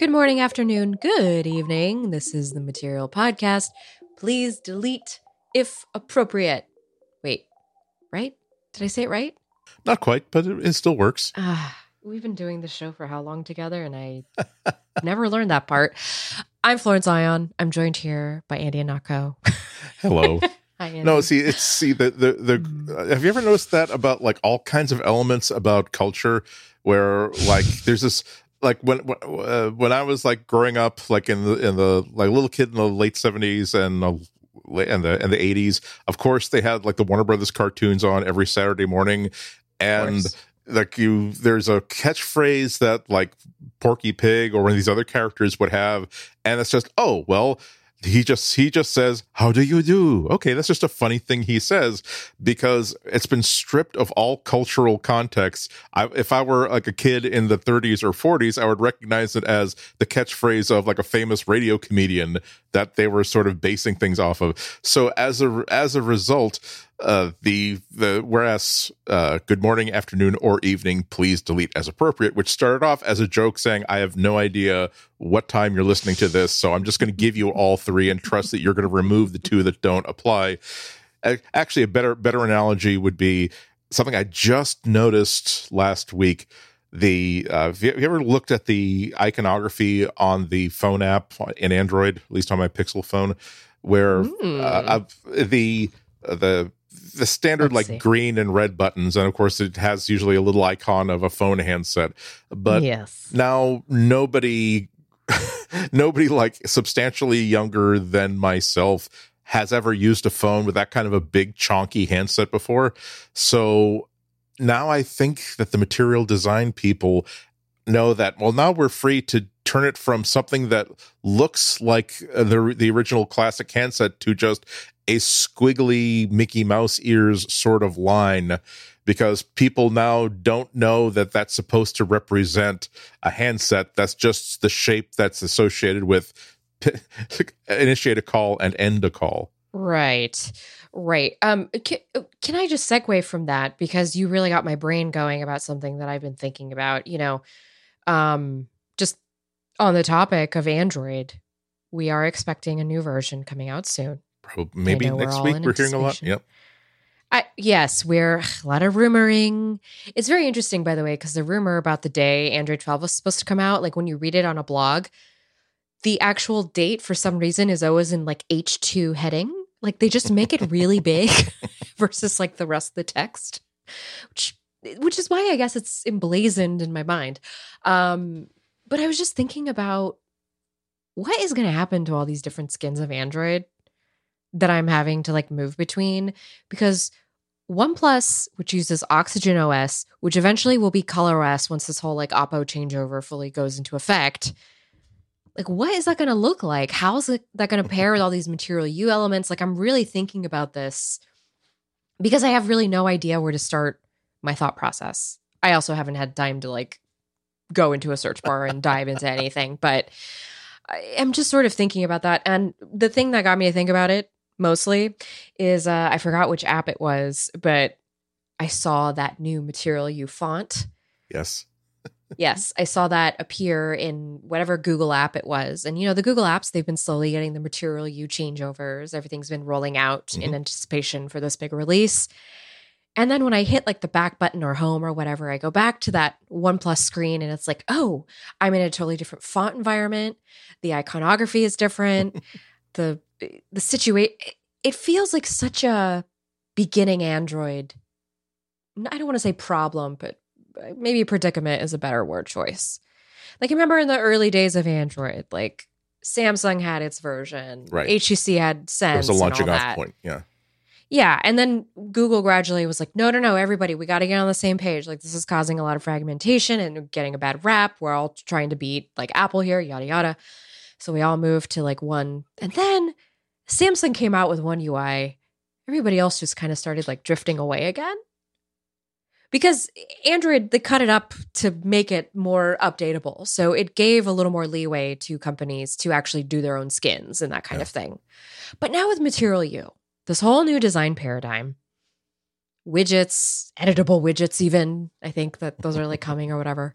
Good morning, afternoon, good evening. This is the Material Podcast. Please delete if appropriate. Wait, right? Did I say it right? Not quite, but it, it still works. Ah, we've been doing this show for how long together, and I never learned that part. I'm Florence Ion. I'm joined here by Andy Ihnatko. Hello. Hi, Andy. No, see, it's see the the the. Mm. Uh, have you ever noticed that about like all kinds of elements about culture, where like there's this like when when, uh, when I was like growing up, like in the in the like little kid in the late seventies and the and the and the eighties. Of course, they had like the Warner Brothers cartoons on every Saturday morning, and like you, there's a catchphrase that like Porky Pig or one of these other characters would have, and it's just oh well he just he just says how do you do? Okay that's just a funny thing he says because it's been stripped of all cultural context. I, if i were like a kid in the 30s or 40s i would recognize it as the catchphrase of like a famous radio comedian that they were sort of basing things off of. So as a as a result uh the the whereas uh good morning afternoon or evening please delete as appropriate which started off as a joke saying i have no idea what time you're listening to this so i'm just going to give you all three and trust that you're going to remove the two that don't apply actually a better better analogy would be something i just noticed last week the uh have you, ever looked at the iconography on the phone app in android at least on my pixel phone where Mm. uh, uh, the the the standard Let's like see. green and red buttons and of course it has usually a little icon of a phone handset but yes. now nobody nobody like substantially younger than myself has ever used a phone with that kind of a big chonky handset before so now i think that the material design people know that well now we're free to turn it from something that looks like uh, the the original classic handset to just a squiggly Mickey Mouse ears sort of line because people now don't know that that's supposed to represent a handset that's just the shape that's associated with initiate a call and end a call Right. Right. Um can, can I just segue from that because you really got my brain going about something that I've been thinking about, you know, um on the topic of Android. We are expecting a new version coming out soon. Probably, maybe know we're next week we're hearing a lot yep I, yes, we're a lot of rumoring. It's very interesting, by the way, because the rumor about the day Android 12 was supposed to come out, like when you read it on a blog, the actual date for some reason is always in like H2 heading. Like they just make it really big versus like the rest of the text, which which is why I guess it's emblazoned in my mind. Um, but I was just thinking about what is going to happen to all these different skins of Android that I'm having to like move between because OnePlus, which uses Oxygen OS, which eventually will be Color OS once this whole like Oppo changeover fully goes into effect. Like, what is that going to look like? How's it, that going to pair with all these Material You elements? Like, I'm really thinking about this because I have really no idea where to start my thought process. I also haven't had time to like go into a search bar and dive into anything, but I am just sort of thinking about that. And the thing that got me to think about it mostly is uh, I forgot which app it was, but I saw that new Material You font. yes Yes, I saw that appear in whatever Google app it was. And you know, the Google apps, they've been slowly getting the Material You changeovers. Everything's been rolling out in Mhm. anticipation for this big release. And then when I hit like the back button or home or whatever, I go back to that OnePlus screen and it's like, oh, I'm in a totally different font environment. The iconography is different. the the situation it feels like such a beginning Android. I don't want to say problem, but uh, maybe predicament is a better word choice. Like remember in the early days of Android, like Samsung had its version, Right. HTC had Sense. it was a launching off that. point yeah Yeah, and then Google gradually was like, no, no, no, everybody, we got to get on the same page. Like this is causing a lot of fragmentation and getting a bad rap. We're all trying to beat like Apple here, yada yada. So we all moved to like one, and then Samsung came out with one UI. Everybody else just kind of started like drifting away again. Because Android, they cut it up to make it more updatable. So it gave a little more leeway to companies to actually do their own skins and that kind Yeah. of thing. But now with Material You, this whole new design paradigm, widgets, editable widgets, even, I think that those are like coming or whatever.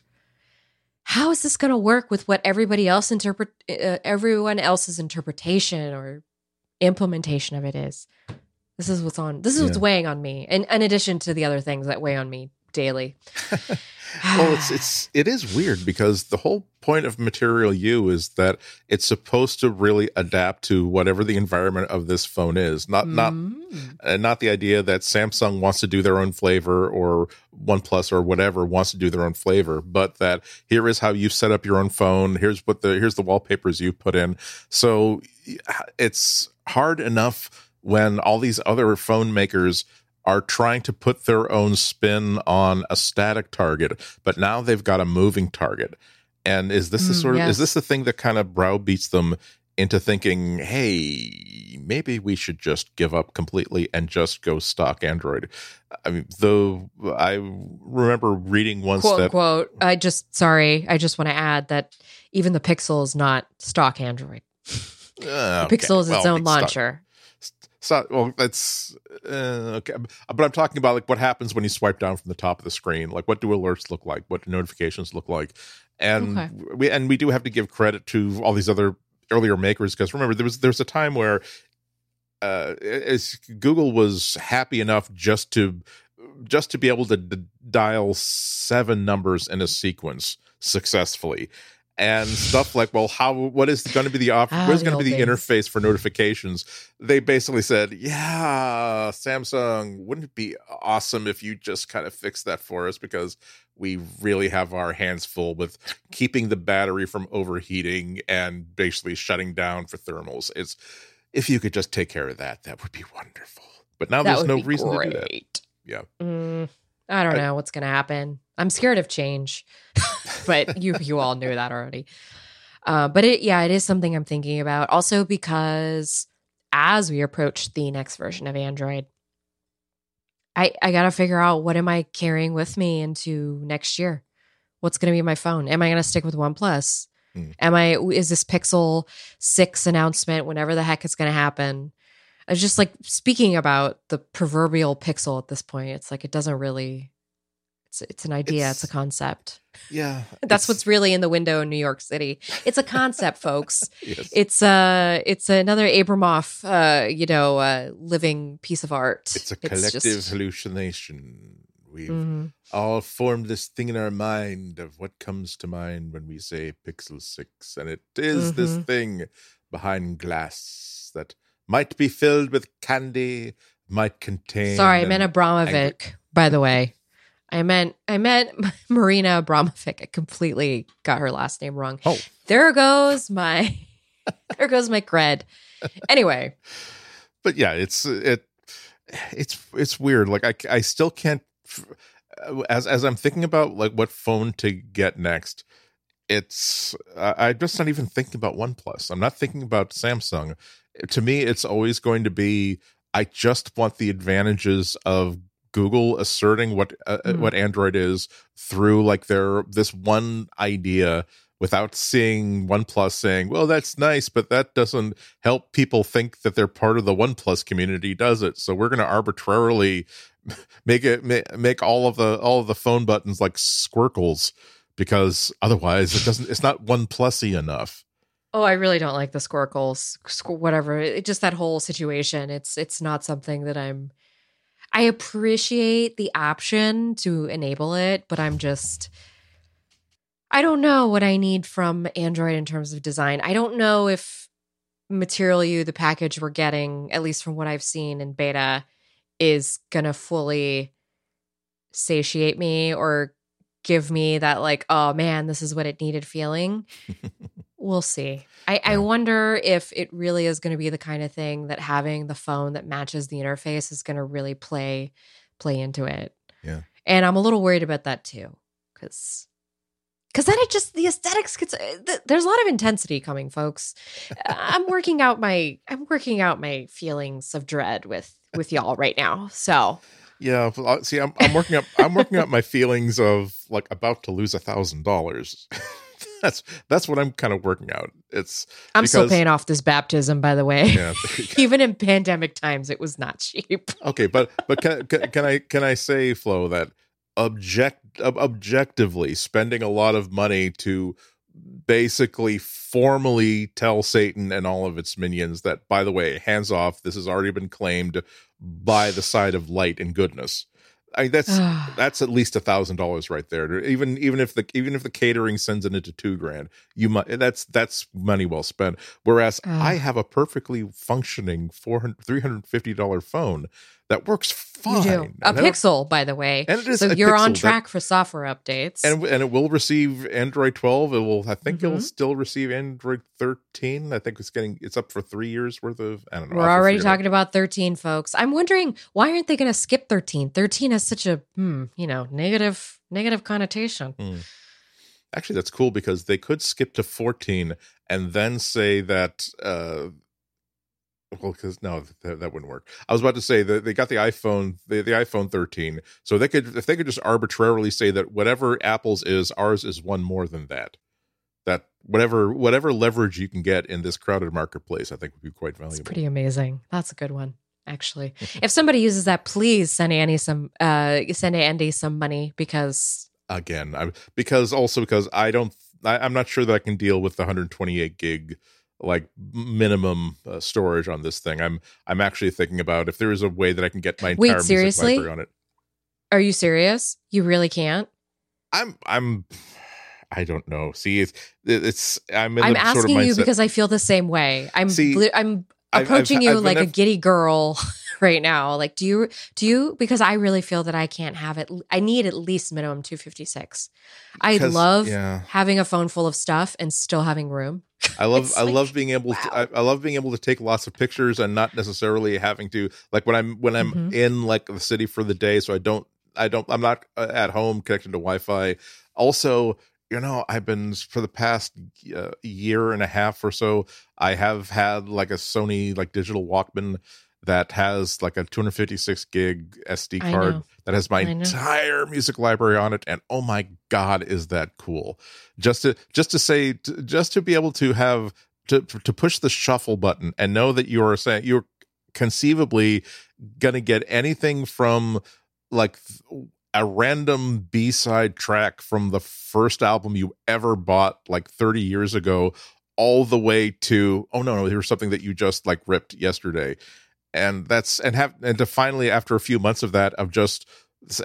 how is this going to work with what everybody else interpret uh, everyone else's interpretation or implementation of it is? This is what's on this is what's weighing on me. And in addition to the other things that weigh on me daily. Well it's it's it is weird because the whole point of material you is that it's supposed to really adapt to whatever the environment of this phone is. Not not Mm. and not the idea that samsung wants to do their own flavor or oneplus or whatever wants to do their own flavor but that here is how you set up your own phone. Here's what the here's the wallpapers you put in. So it's hard enough when all these other phone makers are trying to put their own spin on a static target, but now they've got a moving target. And is this the Mm, sort of yes. is this the thing that kind of browbeats them into thinking, hey, maybe we should just give up completely and just go stock Android? I mean, though I remember reading once quote that quote i just sorry i just want to add that even the pixel is not stock android uh, the pixel is its well, own it's stock- launcher So, well, that's uh, okay. But I'm talking about like what happens when you swipe down from the top of the screen. Like, what do alerts look like? What do notifications look like? And Okay. we and we do have to give credit to all these other earlier makers because remember there was there was a time where uh, as Google was happy enough just to just to be able to d- dial seven numbers in a sequence successfully. And stuff like, well, how? What is going to be the op- Ah, What is going to be the days. interface for notifications? They basically said, "Yeah, Samsung, wouldn't it be awesome if you just kind of fix that for us because we really have our hands full with keeping the battery from overheating and basically shutting down for thermals. It's if you could just take care of that, that would be wonderful. But now that there's no reason great. to do that. Yeah. Mm, i don't know what's gonna happen. I'm scared of change but you you all knew that already. Uh, but it yeah it is something i'm thinking about. Also because as we approach the next version of android i i gotta figure out what am i carrying with me into next year? What's gonna be my phone? Am i gonna stick with oneplus? Hmm. am i is this pixel 6 announcement whenever the heck it's gonna happen it's just like speaking about the proverbial pixel at this point it's like it doesn't really it's it's an idea it's, It's- a concept Yeah. that's it's- what's really in the window in new york city it's a concept folks yes. it's uh it's another abramoff uh you know uh living piece of art It's a collective just- hallucination. We've Mhm. all formed this thing in our mind of what comes to mind when we say Pixel 6. And it is this Mhm. thing behind glass that might be filled with candy, might contain. sorry i meant an- abramovic by the way i meant i meant marina abramovic i completely got her last name wrong Oh, there goes my there goes my cred anyway but yeah, it's it it's it's weird. Like I I still can't as as I'm thinking about like what phone to get next. It's I- I'm just not even thinking about OnePlus. I'm not thinking about Samsung. To me, it's always going to be I just want the advantages of Google asserting what uh, Mm. what Android is through like their this one idea without seeing OnePlus saying, "Well, that's nice, but that doesn't help people think that they're part of the OnePlus community, does it?" So we're going to arbitrarily make it make all of the all of the phone buttons like squircles because otherwise it doesn't it's not one OnePlusy enough. Oh, I really don't like the squircles, squ- whatever. It, just that whole situation. It's it's not something that I'm. I appreciate the option to enable it, but I'm just. I don't know what I need from Android in terms of design. I don't know if Material You, the package we're getting, at least from what I've seen in beta, is gonna fully satiate me or give me that like, oh man, this is what it needed feeling. We'll see. I, I wonder if it really is going to be the kind of thing that having the phone that matches the interface is going to really play play into it. Yeah. And I'm a little worried about that too, because because then it just the aesthetics gets. uh, th- There's a lot of intensity coming, folks. I'm working out my I'm working out my feelings of dread with with y'all right now. So Yeah, uh, see, I'm, I'm working up. I'm working up my feelings of like about to lose a thousand dollars. That's that's what I'm kind of working out. It's I'm still paying off this baptism, by the way. yeah. there you go. Even in pandemic times, it was not cheap. okay, but but can, can can I can I say Flo that object ob- objectively spending a lot of money to basically formally tell Satan and all of its minions that, by the way, hands off, this has already been claimed by the side of light and goodness. I mean, that's that's at least a thousand dollars right there. Even even if the even if the catering sends it into two grand, you might that's that's money well spent. Whereas I have a perfectly functioning 400 350 dollar phone that works fine. You do. A And pixel, by the way. And it is so you're on Pixel that- track for software updates. and and it will receive Android 12. It will, I think, it'll Mhm. still receive Android 13. I think it's getting it's up for three years worth of. I don't know. We're I'll have to already figure it out. talking about 13, folks. I'm wondering why aren't they going to skip 13? 13 has such a, hmm, you know, negative negative connotation. Actually, that's cool because they could skip to 14 and then say that. uh well, because no, that, that wouldn't work. I was about to say that they got the iPhone, the, the iPhone 13, so they could if they could just arbitrarily say that whatever Apple's is, ours is one more than that. That whatever whatever leverage you can get in this crowded marketplace, I think would be quite valuable. It's pretty amazing. That's a good one, actually. if somebody uses that, please send Andy some, uh, send Andy some money because again I, because also because i don't I, i'm not sure that i can deal with the 128 gig like minimum uh, storage on this thing i'm i'm actually thinking about if there is a way that i can get my entire Wait, music seriously? library on it are you serious? You really can't? i'm i'm i don't know see it's it's i'm in I'm the asking sort of you because I feel the same way. I'm See, I'm I've- I've- approaching you I've like a giddy girl right now. Like, do you do you because I really feel that I can't have it. I need at least minimum 256. I love yeah having a phone full of stuff and still having room. I love I like, love being able to I. I love being able to take lots of pictures and not necessarily having to like when I'm when I'm Mhm. in like the city for the day so I don't I don't I'm not uh, at home connected to Wi-Fi. Also, you know, I've been for the past uh, year and a half or so I have had like a Sony like digital Walkman that has like a 256 gig SD card that has my entire music library on it and oh my god is that cool. Just to just to say just to be able to have to to push the shuffle button and know that you are saying you're conceivably gonna get anything from like a random b-side track from the first album you ever bought like 30 years ago all the way to oh no no here's something that you just like ripped yesterday. And that's and have and to finally after a few months of that of just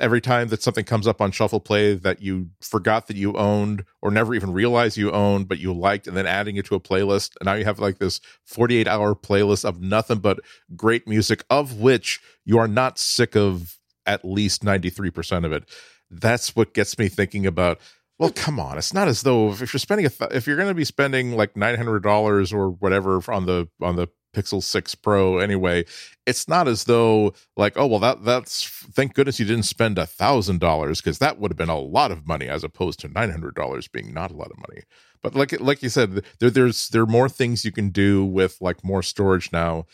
every time that something comes up on shuffle play that you forgot that you owned or never even realized you owned but you liked and then adding it to a playlist and now you have like this 48 hour playlist of nothing but great music of which you are not sick of at least 93% of it. That's what gets me thinking about well come on it's not as though if you're spending a th- if you're going to be spending like $900 or whatever on the on the pixel 6 pro anyway it's not as though like oh well that that's thank goodness you didn't spend a thousand dollars because that would have been a lot of money as opposed to nine hundred dollars being not a lot of money. But like like you said there there's there are more things you can do with like more storage now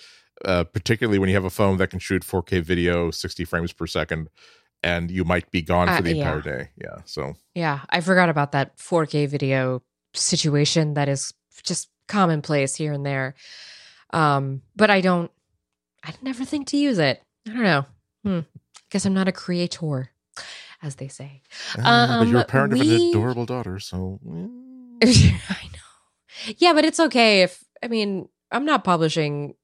uh, particularly when you have a phone that can shoot 4k video 60 frames per second and you might be gone Uh, for the yeah. entire day yeah so Yeah, I forgot about that 4K video situation that is just commonplace here and there. Um, but I don't I never think to use it. I don't know. Hmm. Guess I'm not a creator, as they say. uh, but you're a Um, parent of an adorable daughter so I know. Yeah, but it's okay if I mean I'm not publishing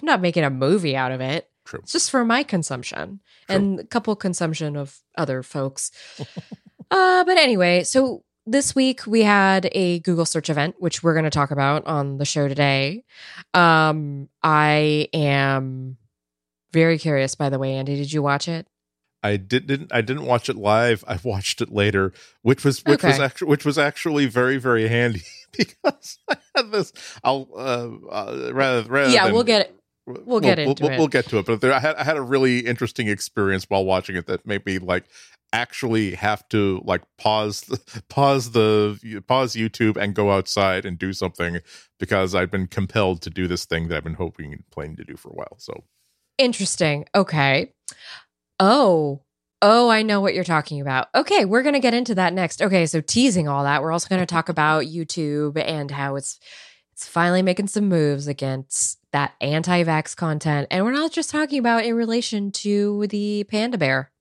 I'm not making a movie out of it. True. It's just for my consumption True. and a couple consumption of other folks. uh but anyway, so this week we had a Google search event which we're going to talk about on the show today. Um I am very curious by the way, Andy, did you watch it? I did, didn't. I didn't watch it live. I watched it later, which was which was actually which was actually very very handy because I had this. I'll uh, uh rather rather. yeah, than- we'll get it. We'll get into we'll, it. We'll get to it, but there, I had I had a really interesting experience while watching it that made me like actually have to like pause pause the pause YouTube and go outside and do something because I've been compelled to do this thing that I've been hoping and planning to do for a while. So Interesting. Okay. Oh, oh, I know what you're talking about. Okay, we're going to get into that next. Okay, so teasing all that, we're also going to talk about YouTube and how it's it's finally making some moves against that anti-vax content, and we're not just talking about in relation to the panda bear.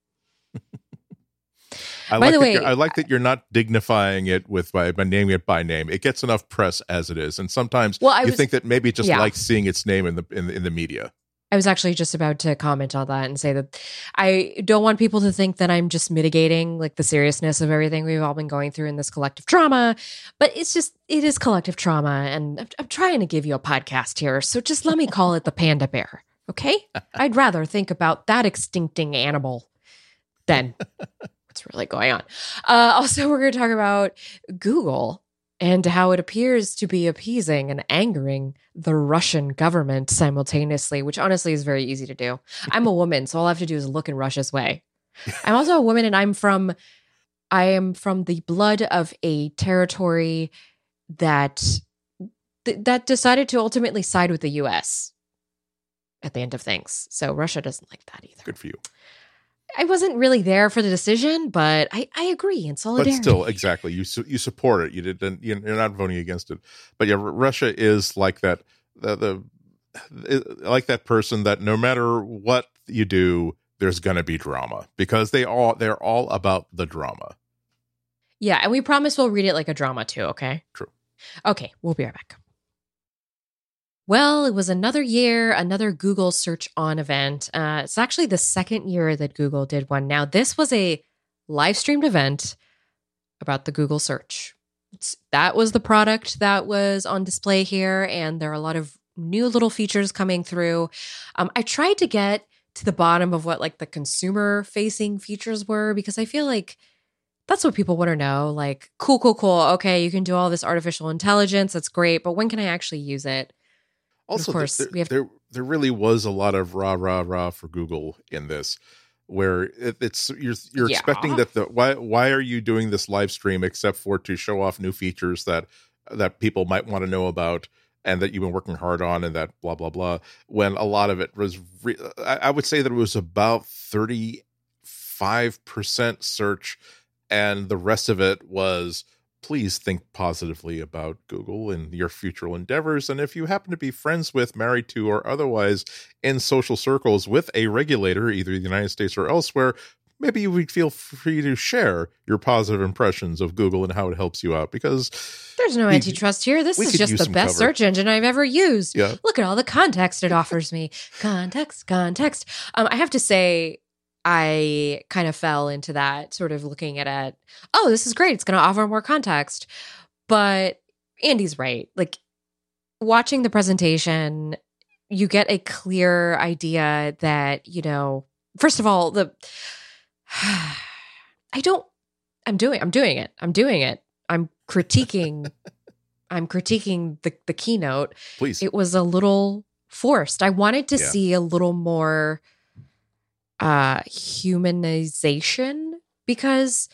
I By like the that way- you're- I like that you're not dignifying it with by, by naming it by name. It gets enough press as it is, and sometimes Well, I you was- think that maybe it just yeah. likes seeing its name in the in the, in the media. I was actually just about to comment on that and say that I don't want people to think that I'm just mitigating like the seriousness of everything we've all been going through in this collective trauma, but it's just it is collective trauma, and I'm, I'm trying to give you a podcast here, so just let me call it the panda bear, okay? I'd rather think about that extincting animal than what's really going on. Uh, also, we're going to talk about Google and how it appears to be appeasing and angering the Russian government simultaneously, which honestly is very easy to do. I'm a woman, so all I have to do is look in Russia's way. I'm also a woman and I'm from I am from the blood of a territory that th- that decided to ultimately side with the US at the end of things. So Russia doesn't like that either. Good for you. I wasn't really there for the decision, but I, I agree in But solidarity. still, exactly, you su- you support it. You didn't. You're not voting against it. But yeah, R- Russia is like that. The, the it- like that person that no matter what you do, there's going to be drama because they all they're all about the drama. Yeah, and we promise we'll read it like a drama too, okay? True. Okay, we'll be right back. Well, it was another year, another Google Search On event. Uh, it's actually the second year that Google did one. Now, this was a live streamed event about the Google search. It's, that was the product that was on display here, and there are a lot of new little features coming through. Um, I tried to get to the bottom of what like the consumer facing features were because I feel like that's what people want to know. Like, cool, cool, cool. Okay, you can do all this artificial intelligence. That's great, but when can I actually use it? Also, of course, there, we have- there there really was a lot of rah rah rah for Google in this, where it, it's you're you're Yeah. expecting that the why why are you doing this live stream except for to show off new features that that people might want to know about and that you've been working hard on and that blah blah blah. When a lot of it was, re- I, I would say that it was about thirty five percent search, and the rest of it was please think positively about Google and your future endeavors. And if you happen to be friends with, married to, or otherwise in social circles with a regulator, either the United States or elsewhere, maybe you would feel free to share your positive impressions of Google and how it helps you out. Because, There's no We- antitrust here. This is just the best cover. search engine I've ever used. yeah, Look at all the context it offers me. Context, context. Um, I have to say, I kind of fell into that sort of looking at it. Oh, this is great. It's going to offer more context. But Andy's right. Like watching the presentation, you get a clear idea that, you know, first of all, the I don't I'm doing I'm doing it. I'm doing it. I'm critiquing I'm critiquing the the keynote please. it was a little forced. I wanted to Yeah. see a little more uh humanization because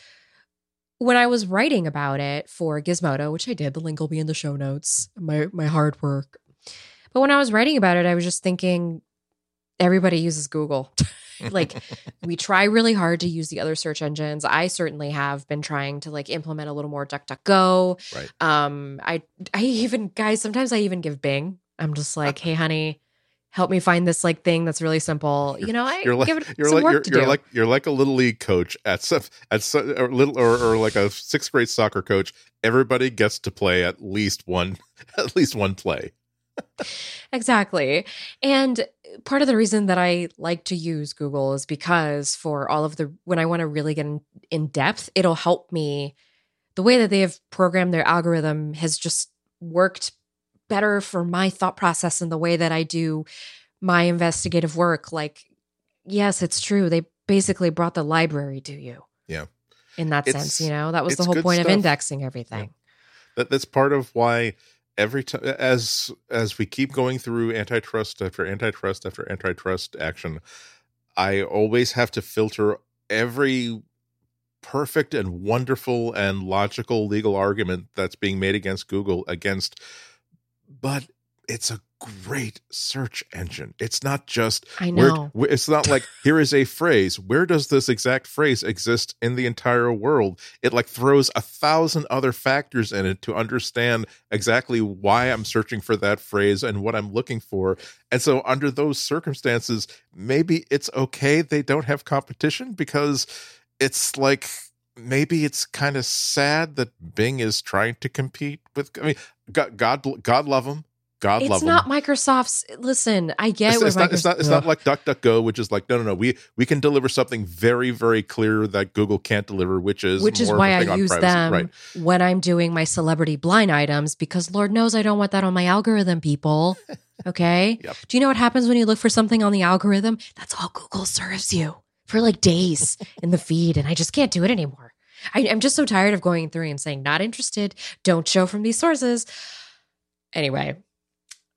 when I was writing about it for Gizmodo, which I did, the link will be in the show notes, my my hard work. But when I was writing about it, I was just thinking everybody uses Google. like we try really hard to use the other search engines. I certainly have been trying to like implement a little more DuckDuckGo. Right. Um, I I even guys sometimes I even give Bing. I'm just like, hey, honey, help me find this like thing that's really simple. You know, I You're like give it you're some like work you're, to you're do. like you're like a little league coach at some at some, or little or, or like a sixth grade soccer coach. Everybody gets to play at least one at least one play. Exactly. And part of the reason that I like to use Google is because for all of the, when I want to really get in, in depth, it'll help me. The way that they have programmed their algorithm has just worked better for my thought process and the way that I do my investigative work. Like, yes, it's true. They basically brought the library to you. Yeah. In that It's- sense, you know, that was the whole point of indexing everything. that that's part of why every time as as we keep going through antitrust after antitrust after antitrust action i always have to filter every perfect and wonderful and logical legal argument that's being made against google against but it's a great search engine it's not just I know. where- it's not like here is a phrase. Where does this exact phrase exist in the entire world? It like throws a thousand other factors in it to understand exactly why I'm searching for that phrase and what I'm looking for. And so, under those circumstances, maybe it's okay they don't have competition because it's like maybe it's kind of sad that Bing is trying to compete with. I mean, God, God, God love them. God it's love them. It's not. Microsoft's. Listen, I get It's, it's not, it's not. It's not like DuckDuckGo, which is like no, no, no. We we can deliver something very, very clear that Google can't deliver, which is which is why a I use privacy. them Right. when I'm doing my celebrity blind items because Lord knows I don't want that on my algorithm, people. Okay. Yep. Do you know what happens when you look for something on the algorithm? That's all Google serves you for like days in the feed. And I just can't do it anymore. I, I'm just so tired of going through and saying, not interested, don't show from these sources. Anyway,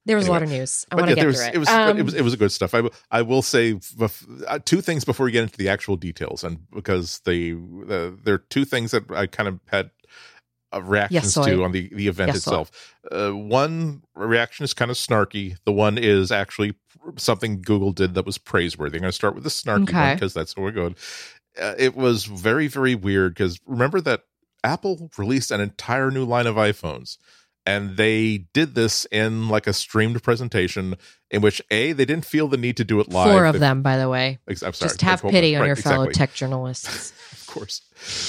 there was a lot of news. I want to yeah, get was, through it. it was Um, it was it was a good stuff. I, I will say uh, two things before we get into the actual details, and because the uh, there are two things that I kind of had uh, reactions soy. to on the the event Yes, itself. Uh, one reaction is kind of snarky. The one is actually something Google did that was praiseworthy. I'm going to start with the snarky one because that's where we're going. Uh, it was very very weird because remember that Apple released an entire new line of iPhones and they did this in like a streamed presentation in which a they didn't feel the need to do it live four of They- them, by the way. I'm sorry, Just have pity on Right, your fellow exactly. tech journalists. of course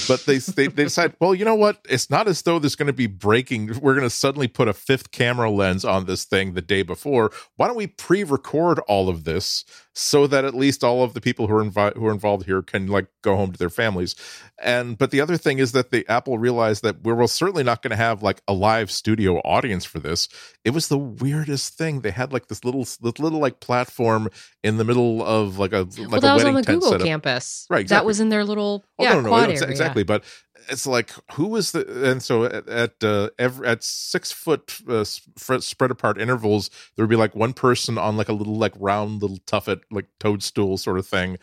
but they, they they decide well you know what? It's not as though there's going to be breaking. We're going to suddenly put a fifth camera lens on this thing the day before. Why don't we pre-record all of this so that at least all of the people who are invi- who are involved here can like go home to their families? And but the other thing is that the apple realized that we're well, certainly not going to have like a live studio audience for this. It was the weirdest thing. They had like this little this little like platform in the middle of like a like well, a that was wedding on the Google setup. campus. Right, That was in their little Oh yeah, no, no, ex- area. exactly. But it's like who was the and so at at uh, every, at six foot uh, sp- spread apart intervals, there would be like one person on like a little like round little tuffet like toadstool sort of thing,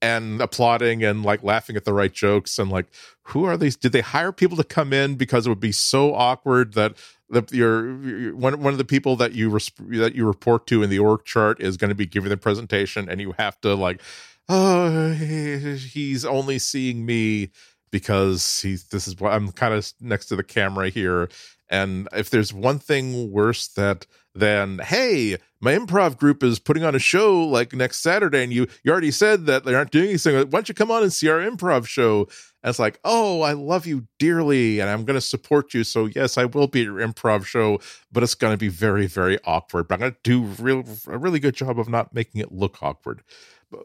and applauding and like laughing at the right jokes and like who are these? Did they hire people to come in because it would be so awkward that the your, your one one of the people that you res- that you report to in the org chart is going to be giving the presentation and you have to like oh he- he's only seeing me because he's this is what I'm kind of next to the camera here and if there's one thing worse that than hey my improv group is putting on a show like next Saturday and you you already said that they aren't doing anything why don't you come on and see our improv show and it's like, oh, I love you dearly, and I'm going to support you. So yes, I will be at your improv show, but it's going to be very, very awkward. But I'm going to do real a really good job of not making it look awkward.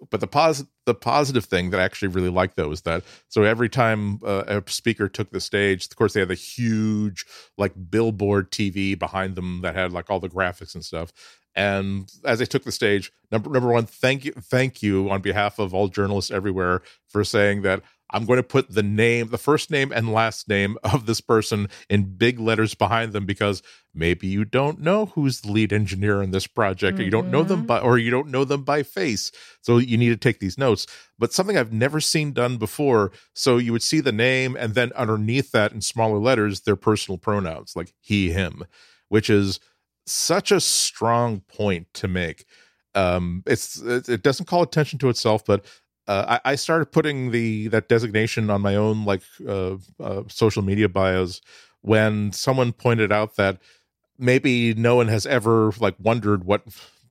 But, the positive the positive thing that I actually really like though is that so every time uh, a speaker took the stage, of course they had a huge like billboard TV behind them that had like all the graphics and stuff. And as they took the stage, number number one, thank you, thank you on behalf of all journalists everywhere for saying that I'm going to put the name, the first name and last name of this person in big letters behind them because maybe you don't know who's the lead engineer in this project, or you don't know them Mhm. by, or you don't know them by face. So you need to take these notes. But something I've never seen done before. So you would see the name, and then underneath that, in smaller letters, their personal pronouns like he, him, which is such a strong point to make. Um, it's it, it doesn't call attention to itself, but uh, I, I started putting the that designation on my own like uh, uh, social media bios when someone pointed out that maybe no one has ever like wondered what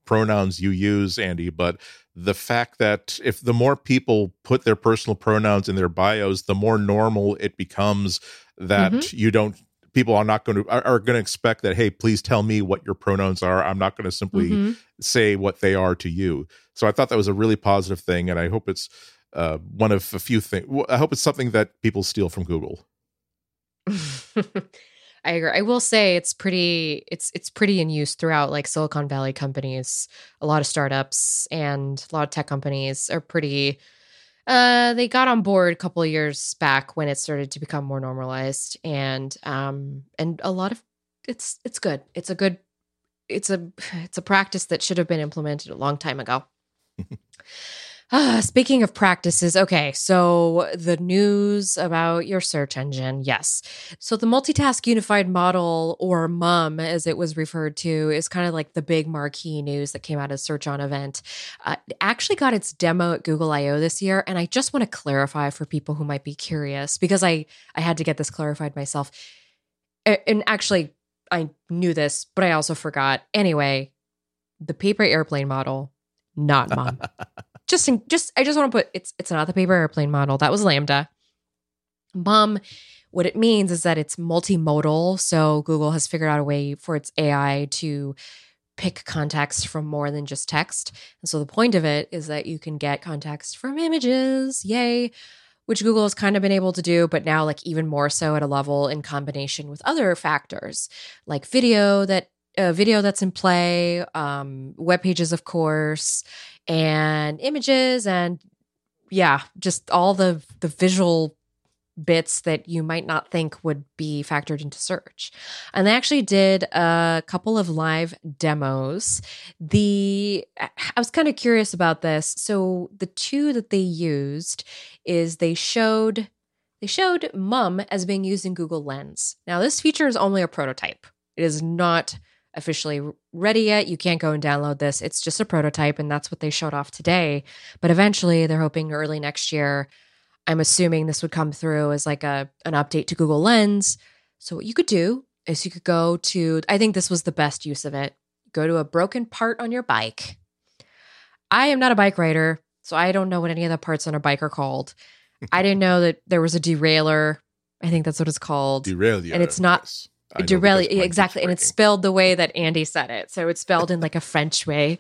pronouns you use, Andy, but the fact that if the more people put their personal pronouns in their bios, the more normal it becomes that Mhm. you don't people are not going to are, are going to expect that hey please tell me what your pronouns are i'm not going to simply Mhm. say what they are to you. So I thought that was a really positive thing, and I hope it's uh, one of a few things. I hope it's something that people steal from Google. I agree. I will say it's pretty it's it's pretty in use throughout like Silicon Valley companies. A lot of startups and a lot of tech companies are pretty uh they got on board a couple of years back when it started to become more normalized and um and a lot of it's it's good. It's a good it's a it's a practice that should have been implemented a long time ago. Ah, speaking of practices, okay, so the news about your search engine, yes. So the multitask unified model, or MUM as it was referred to, is kind of like the big marquee news that came out of Search On event. Uh, it actually got its demo at Google I/O this year, and I just want to clarify for people who might be curious because I I had to get this clarified myself. And actually, I knew this, but I also forgot. Anyway, the paper airplane model, not MUM just in, just I just want to put it's it's not the paper airplane model. That was LaMDA. Mum, what it means is that it's multimodal. So Google has figured out a way for its AI to pick context from more than just text. And so the point of it is that you can get context from images. Yay which Google has kind of been able to do, but now like even more so at a level in combination with other factors like video that uh, video that's in play, um, web pages, of course, and images, and yeah, just all the the visual bits that you might not think would be factored into search. And they actually did a couple of live demos. The I was kind of curious about this. So the two that they used is they showed they showed mum as being used in Google Lens. Now this feature is only a prototype. It is not officially ready yet. You can't go and download this. It's just a prototype and that's what they showed off today. But eventually they're hoping early next year I'm assuming this would come through as like a an update to Google Lens. So what you could do is you could go to I think this was the best use of it. Go to a broken part on your bike. I am not a bike rider, so I don't know what any of the parts on a bike are called. I didn't know that there was a derailleur. I think that's what it's called. Derailleur. And it's not yes. Derailleur exactly, and it's spelled the way that Andy said it. So it's spelled in like a French way.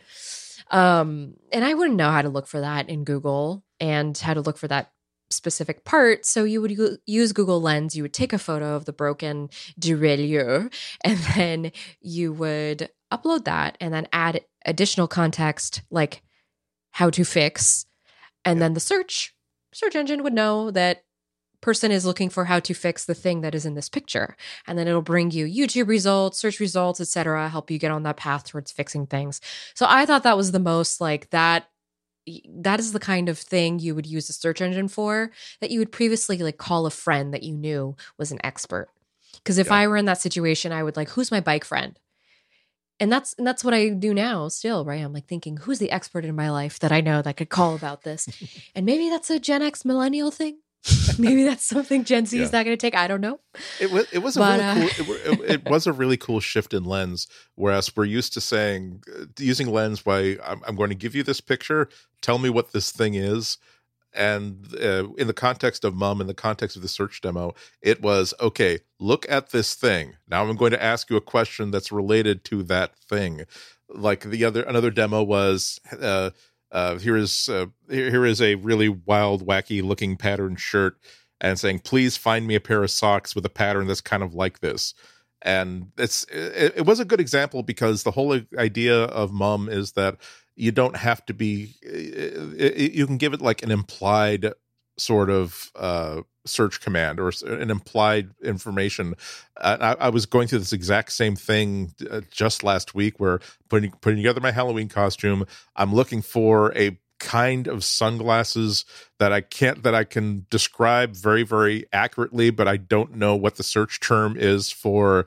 Um, and I wouldn't know how to look for that in Google and how to look for that specific part. So you would use Google Lens, you would take a photo of the broken derailleur, and then you would upload that and then add additional context like how to fix. And then the search search engine would know that person is looking for how to fix the thing that is in this picture. And then it'll bring you youtube results search results etc help you get on that path towards fixing things. So i thought that was the most like that that is the kind of thing you would use a search engine for that you would previously like call a friend that you knew was an expert. Because if yeah. i were in that situation i would like who's my bike friend? And that's and that's what i do now still right? I'm like thinking who's the expert in my life that i know that could call about this? And maybe that's a gen x millennial thing Maybe that's something Gen Z yeah. is not going to take. I don't know. It was it was a really uh, cool. It, it, was a really cool shift in lens. Whereas we're used to saying uh, using lens by I'm, I'm, going to give you this picture. Tell me what this thing is. And uh, in the context of mum, in the context of the search demo, it was okay. Look at this thing. Now I'm going to ask you a question that's related to that thing. Like the other another demo was. Uh, uh, here is uh, here, here is a really wild, wacky looking pattern shirt, and saying, "Please find me a pair of socks with a pattern that's kind of like this." And it's it, it was a good example because the whole idea of mum is that you don't have to be you can give it like an implied sort of uh, search command or an implied information. Uh, I, I, was going through this exact same thing uh, just last week, where putting putting together my Halloween costume, I'm looking for a kind of sunglasses that I can't that I can describe very very accurately, but I don't know what the search term is for.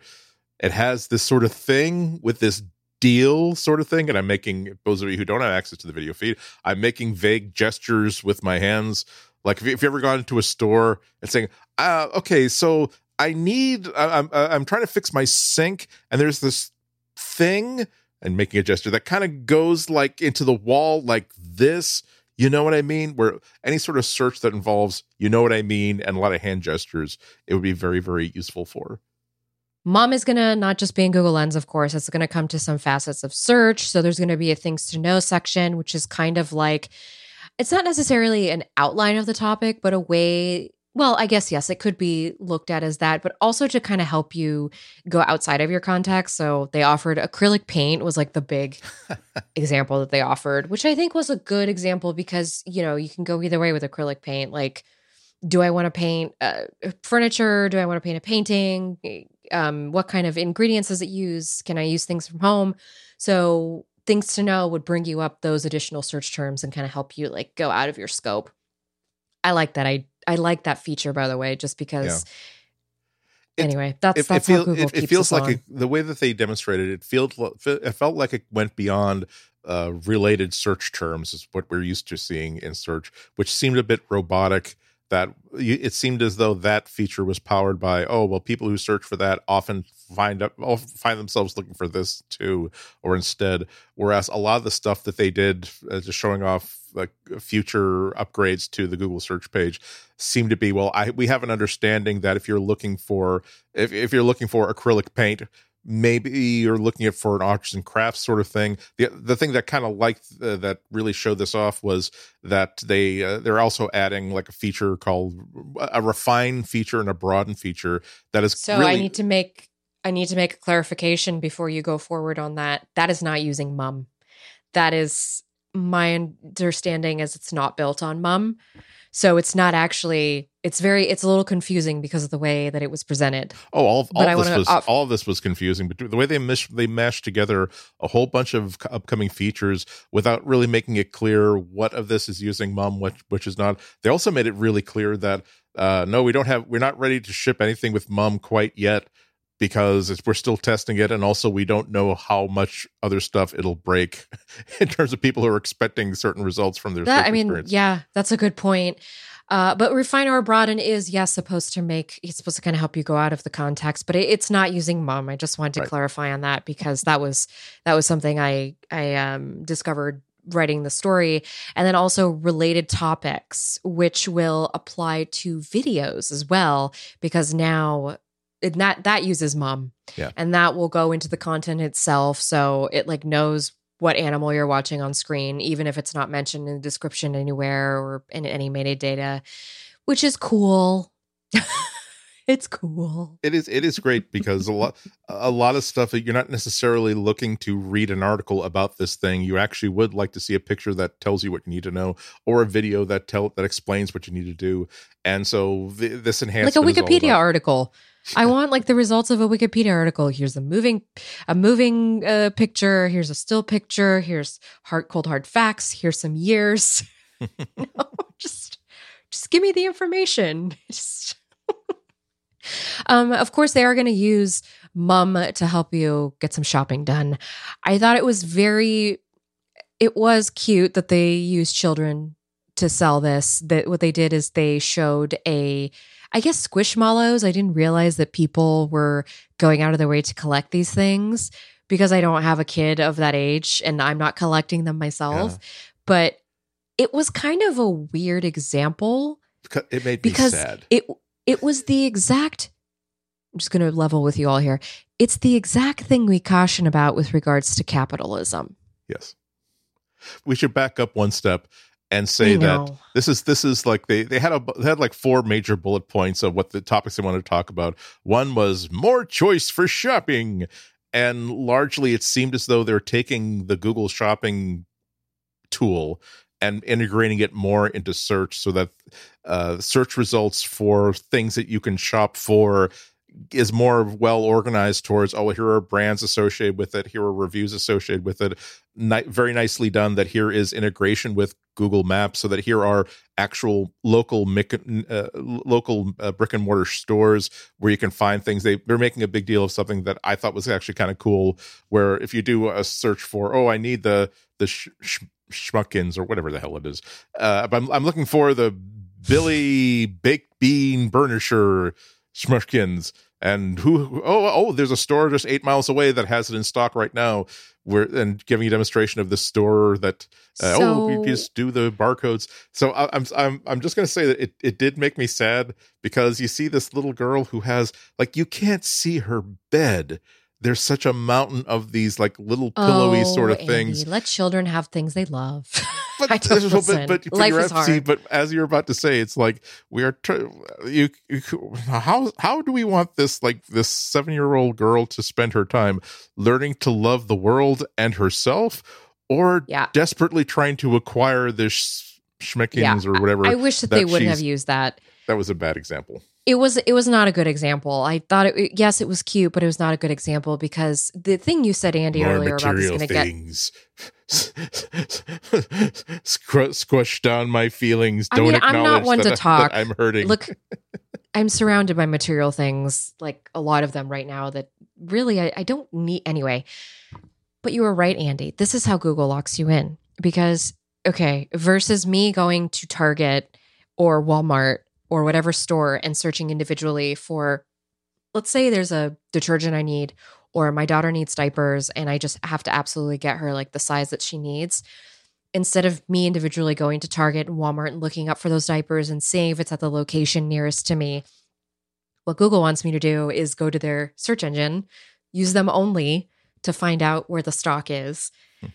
It has this sort of thing with this deal sort of thing and i'm making those of you who don't have access to the video feed i'm making vague gestures with my hands like if you, if you ever gone into a store and saying, uh, okay, so I need, I'm, I'm trying to fix my sink and there's this thing and making a gesture that kind of goes like into the wall like this. You know what I mean? Where any sort of search that involves, you know what I mean, and a lot of hand gestures, it would be very, very useful for. MUM is going to not just be in Google Lens, of course, it's going to come to some facets of search. So there's going to be a things to know section, which is kind of like it's not necessarily an outline of the topic, but a way well, I guess yes, it could be looked at as that, but also to kind of help you go outside of your context. So they offered acrylic paint was like the big example that they offered, which I think was a good example because, you know, you can go either way with acrylic paint. Like, do I want to paint uh, furniture? Do I want to paint a painting? Um, what kind of ingredients does it use? Can I use things from home? So things to know would bring you up those additional search terms and kind of help you like go out of your scope. I like that. I I like that feature by the way, just because. Yeah. Anyway, that's it, that's it, feel, Google it, it feels like a, the way that they demonstrated it feels it felt like it went beyond uh, related search terms is what we're used to seeing in search, which seemed a bit robotic that it seemed as though that feature was powered by oh well people who search for that often find up find themselves looking for this too or instead. Whereas a lot of the stuff that they did uh, just showing off like future upgrades to the google search page seem to be well i we have an understanding that if you're looking for if, if you're looking for acrylic paint maybe you're looking at for an arts and crafts sort of thing the the thing that kind of liked uh, that really showed this off was that they uh, they're also adding like a feature called a refine feature and a broaden feature that is So really I need to make I need to make a clarification before you go forward on that. That is not using MUM. That is my understanding is it's not built on MUM. So it's not actually it's very it's a little confusing because of the way that it was presented. Oh, all, all of this was off- all of this was confusing. But the way they mesh, they mashed together a whole bunch of upcoming features without really making it clear what of this is using MUM, which which is not. They also made it really clear that uh, no, we don't have, we're not ready to ship anything with MUM quite yet because it's, we're still testing it, and also we don't know how much other stuff it'll break in terms of people who are expecting certain results from their. That I mean, experience. yeah, that's a good point. Uh, but refine or broaden is yes supposed to make it's supposed to kind of help you go out of the context, but it, it's not using MUM. I just wanted to Right. clarify on that because that was that was something I I um, discovered writing the story, and then also related topics which will apply to videos as well because now it, that that uses MUM, Yeah. and that will go into the content itself, so it like knows what animal you're watching on screen, even if it's not mentioned in the description anywhere or in any metadata, which is cool. it's cool. it is it is great because a lot a lot of stuff that you're not necessarily looking to read an article about this thing you actually would like to see a picture that tells you what you need to know or a video that tell that explains what you need to do and so th- this enhances Like a Wikipedia article. I want like the results of a Wikipedia article. Here's a moving, a moving uh, picture. Here's a still picture. Here's hard, cold, hard facts. Here's some years. no, just, just give me the information. Just- um, of course, they are going to use MUM to help you get some shopping done. I thought it was very, it was cute that they used children to sell this. That what they did is they showed a, I guess squishmallows. I didn't realize that people were going out of their way to collect these things because I don't have a kid of that age and I'm not collecting them myself. But it was kind of a weird example it made because me sad it it was the exact I'm just going to level with you all here. It's the exact thing we caution about with regards to capitalism. yes we should back up one step and say that this is this is like they they had a they had like four major bullet points of what the topics they wanted to talk about. One was more choice for shopping, and largely it seemed as though they're taking the Google Shopping tool and integrating it more into search so that uh, search results for things that you can shop for is more well organized towards oh here are brands associated with it. Here are reviews associated with it. Ni- very nicely done that here is integration with google maps so that here are actual local mic- uh, local uh, brick and mortar stores where you can find things. They, they're making a big deal of something that i thought was actually kind of cool where if you do a search for oh i need the the sh- sh- schmuckins or whatever the hell it is uh, I'm, I'm looking for the billy baked bean burnisher schmuckins and who oh oh there's a store just eight miles away that has it in stock right now. Where and giving a demonstration of the store that uh, oh you just do the barcodes. So I, i'm i'm i'm just going to say that it, it did make me sad because you see this little girl who has like you can't see her bed there's such a mountain of these like little pillowy oh, sort of Oh, things Andy, let children have things they love. but, I don't but, listen. but, but Life is hard. but as you're about to say, it's like we are. Tr- you, you, how how do we want this like this seven year old girl to spend her time learning to love the world and herself, or Yeah. desperately trying to acquire this schmickins or whatever? I wish that, that they wouldn't have used that. that was a bad example. It was it was not a good example. I thought it yes, it was cute, but it was not a good example because the thing you said, Andy, More earlier about this going to get things. Squ- squish down my feelings. I Don't mean, I'm not one to that talk. I'm hurting. look. I'm surrounded by material things, like a lot of them right now that really I, I don't need anyway. But you were right, Andy. This is how Google locks you in because okay, versus me going to Target or Walmart or whatever store and searching individually for, let's say there's a detergent I need, or my daughter needs diapers and I just have to absolutely get her like the size that she needs. Instead of me individually going to Target and Walmart and looking up for those diapers and seeing if it's at the location nearest to me, what Google wants me to do is go to their search engine, use them only to find out where the stock is.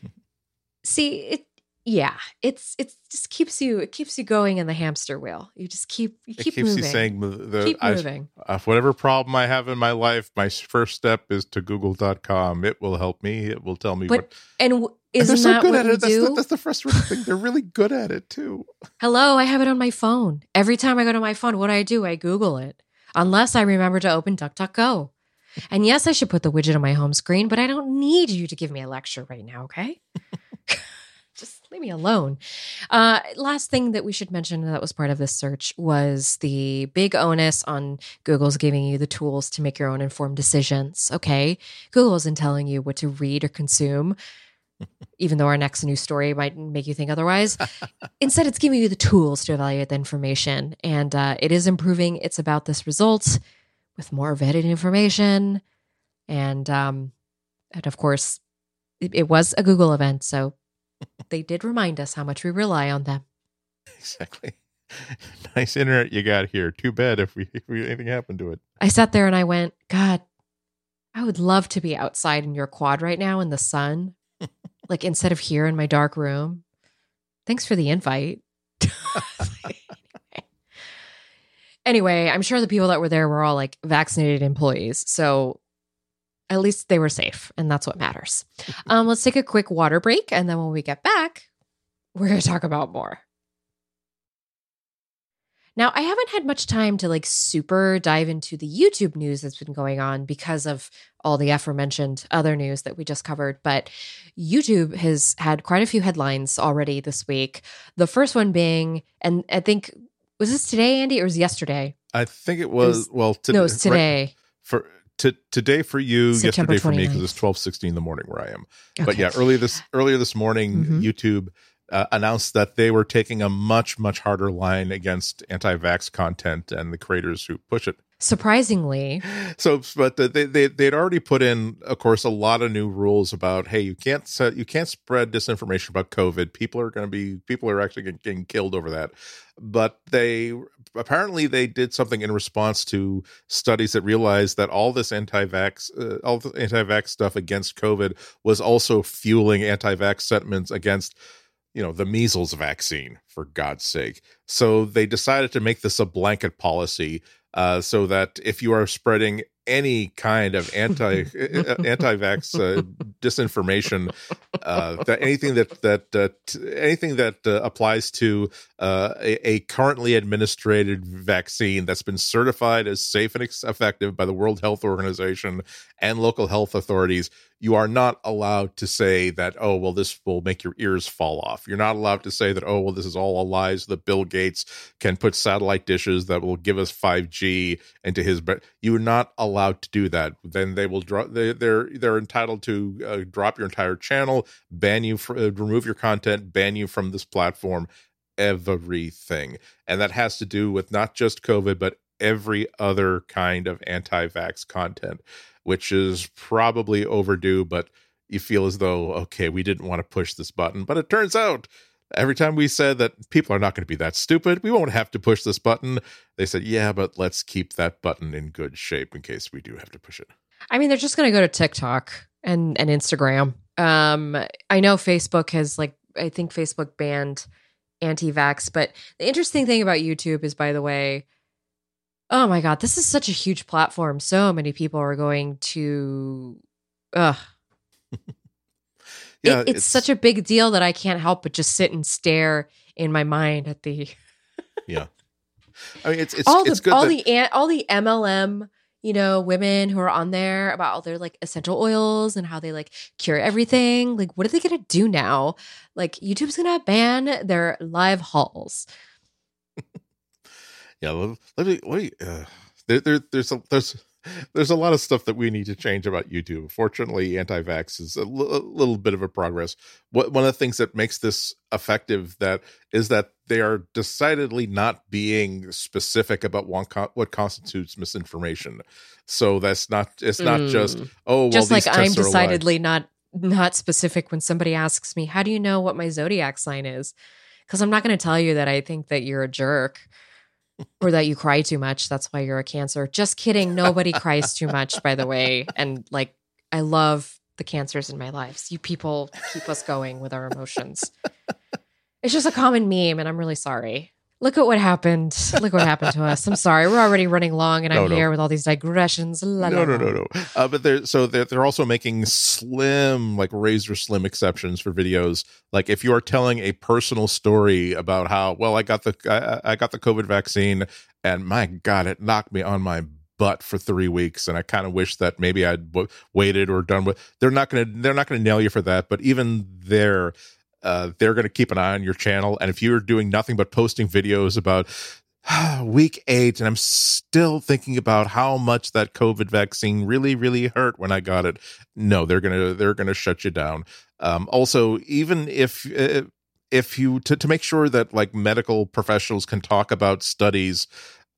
See, it yeah, it's it's just keeps you it keeps you going in the hamster wheel. You just keep you keep it keeps moving. you saying the keep I- moving. uh, whatever problem I have in my life, my first step is to google.com. It will help me. It will tell me But what. and isn't they're so good what at it. That's the, that's the frustrating thing. They're really good at it too. Hello, I have it on my phone. Every time I go to my phone, what do I do? I Google it. Unless I remember to open DuckDuckGo. And yes, I should put the widget on my home screen, but I don't need you to give me a lecture right now, okay? Leave me alone. Uh, last thing that we should mention that was part of this search was the big onus on Google's giving you the tools to make your own informed decisions. Okay. Google isn't telling you what to read or consume, even though our next news story might make you think otherwise. Instead, it's giving you the tools to evaluate the information. And uh, it is improving. It's about this result with more vetted information. And, um, and of course, it, it was a Google event. So they did remind us how much we rely on them. Exactly. Nice internet you got here. Too bad if we if we, anything happened to it. I sat there and I went, God, I would love to be outside in your quad right now in the sun, like instead of here in my dark room. Thanks for the invite. anyway, I'm sure the people that were there were all like vaccinated employees. So at least they were safe, and that's what matters. Um, let's take a quick water break. And then when we get back, we're going to talk about more. Now, I haven't had much time to like super dive into the YouTube news that's been going on because of all the aforementioned other news that we just covered. But YouTube has had quite a few headlines already this week. The first one being, and I think, was this today, Andy, or was it yesterday? I think it was, was- well to, no, it's right- today. for to, today for you, September yesterday for me because 29th. it's twelve sixteen in the morning where I am. But yeah, earlier this earlier this morning, Mhm. YouTube uh, announced that they were taking a much much harder line against anti-vax content and the creators who push it. Surprisingly, So, but they they they'd already put in, of course, a lot of new rules about hey, you can't set, you can't spread disinformation about COVID. People are going to be people are actually getting, killed over that. But they apparently they did something in response to studies that realized that all this anti-vax, uh, all the anti-vax stuff against COVID was also fueling anti-vax sentiments against you know the measles vaccine for god's sake so they decided to make this a blanket policy uh, so that if you are spreading any kind of anti uh, anti-vax uh, disinformation, uh, that anything that that uh, t- anything that uh, applies to uh, a, a currently administered vaccine that's been certified as safe and ex- effective by the World Health Organization and local health authorities, you are not allowed to say that oh well this will make your ears fall off. You're not allowed to say that oh well this is all a lie. So that Bill Gates can put satellite dishes that will give us 5G into his but you're not allowed to do that then they will drop they, they're they're entitled to uh, drop your entire channel ban you for, uh, remove your content ban you from this platform everything and that has to do with not just covid but every other kind of anti-vax content which is probably overdue but you feel as though okay we didn't want to push this button. But it turns out every time we said that people are not going to be that stupid we won't have to push this button. They said yeah but let's keep that button in good shape in case we do have to push it. I mean, they're just going to go to TikTok and and Instagram. Um, I know Facebook has like I think Facebook banned anti-vax, but the interesting thing about YouTube is, by the way, oh my god, this is such a huge platform. So many people are going to. Ugh. yeah It- it's, such a big deal that I can't help but just sit and stare in my mind at the yeah, i mean it's it's, all it's the all that, the all the MLM you know women who are on there about all their like essential oils and how they like cure everything like what are they gonna do now like YouTube's gonna ban their live hauls yeah let, let me let me uh, there, there there's a, there's there's a lot of stuff that we need to change about YouTube. Fortunately, anti-vax is a, l- a little bit of a progress. What one of the things that makes this effective that is that they are decidedly not being specific about what, co- what constitutes misinformation. So that's not it's not Mm. just oh well Just like I'm tests are a lie. decidedly not not specific when somebody asks me, "How do you know what my zodiac sign is?" Because I'm not going to tell you that I think that you're a jerk or that you cry too much. That's why you're a Cancer. Just kidding. Nobody cries too much, by the way. And like, I love the cancers in my lives. You people keep us going with our emotions. It's just a common meme, and I'm really sorry. Look at what happened. Look what happened to us. I'm sorry. We're already running long, and No, I'm no. here with all these digressions. La, no, la, no, la. no, no. Uh, but they're so they're, they're also making slim, like razor slim exceptions for videos. Like if you are telling a personal story about how well I got the I, I got the COVID vaccine, and my God, it knocked me on my butt for three weeks, and I kind of wish that maybe I'd w- waited or done with. They're not gonna they're not gonna nail you for that. But even there. Uh, they're going to keep an eye on your channel, and if you're doing nothing but posting videos about week eight and i'm still thinking about how much that covid vaccine really really hurt when i got it no they're gonna they're gonna shut you down. Um also even if uh, if you to, to make sure that like medical professionals can talk about studies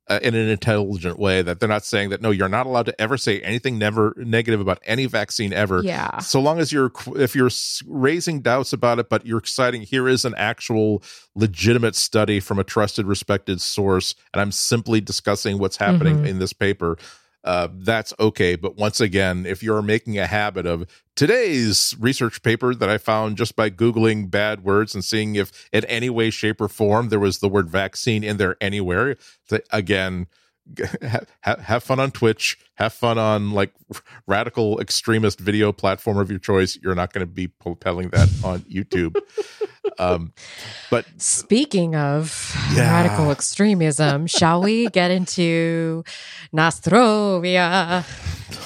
uh, in an intelligent way that they're not saying that no you're not allowed to ever say anything never negative about any vaccine ever Yeah. so long as you're if you're raising doubts about it but you're citing here is an actual legitimate study from a trusted respected source and i'm simply discussing what's happening Mhm. in this paper uh, that's okay. But once again if you're making a habit of today's research paper that i found just by googling bad words and seeing if in any way shape or form there was the word vaccine in there anywhere again have, have fun on Twitch. Have fun on like radical extremist video platform of your choice. You're not going to be propelling that on YouTube. um, but Speaking of Yeah. radical extremism, shall we get into Nostrovia?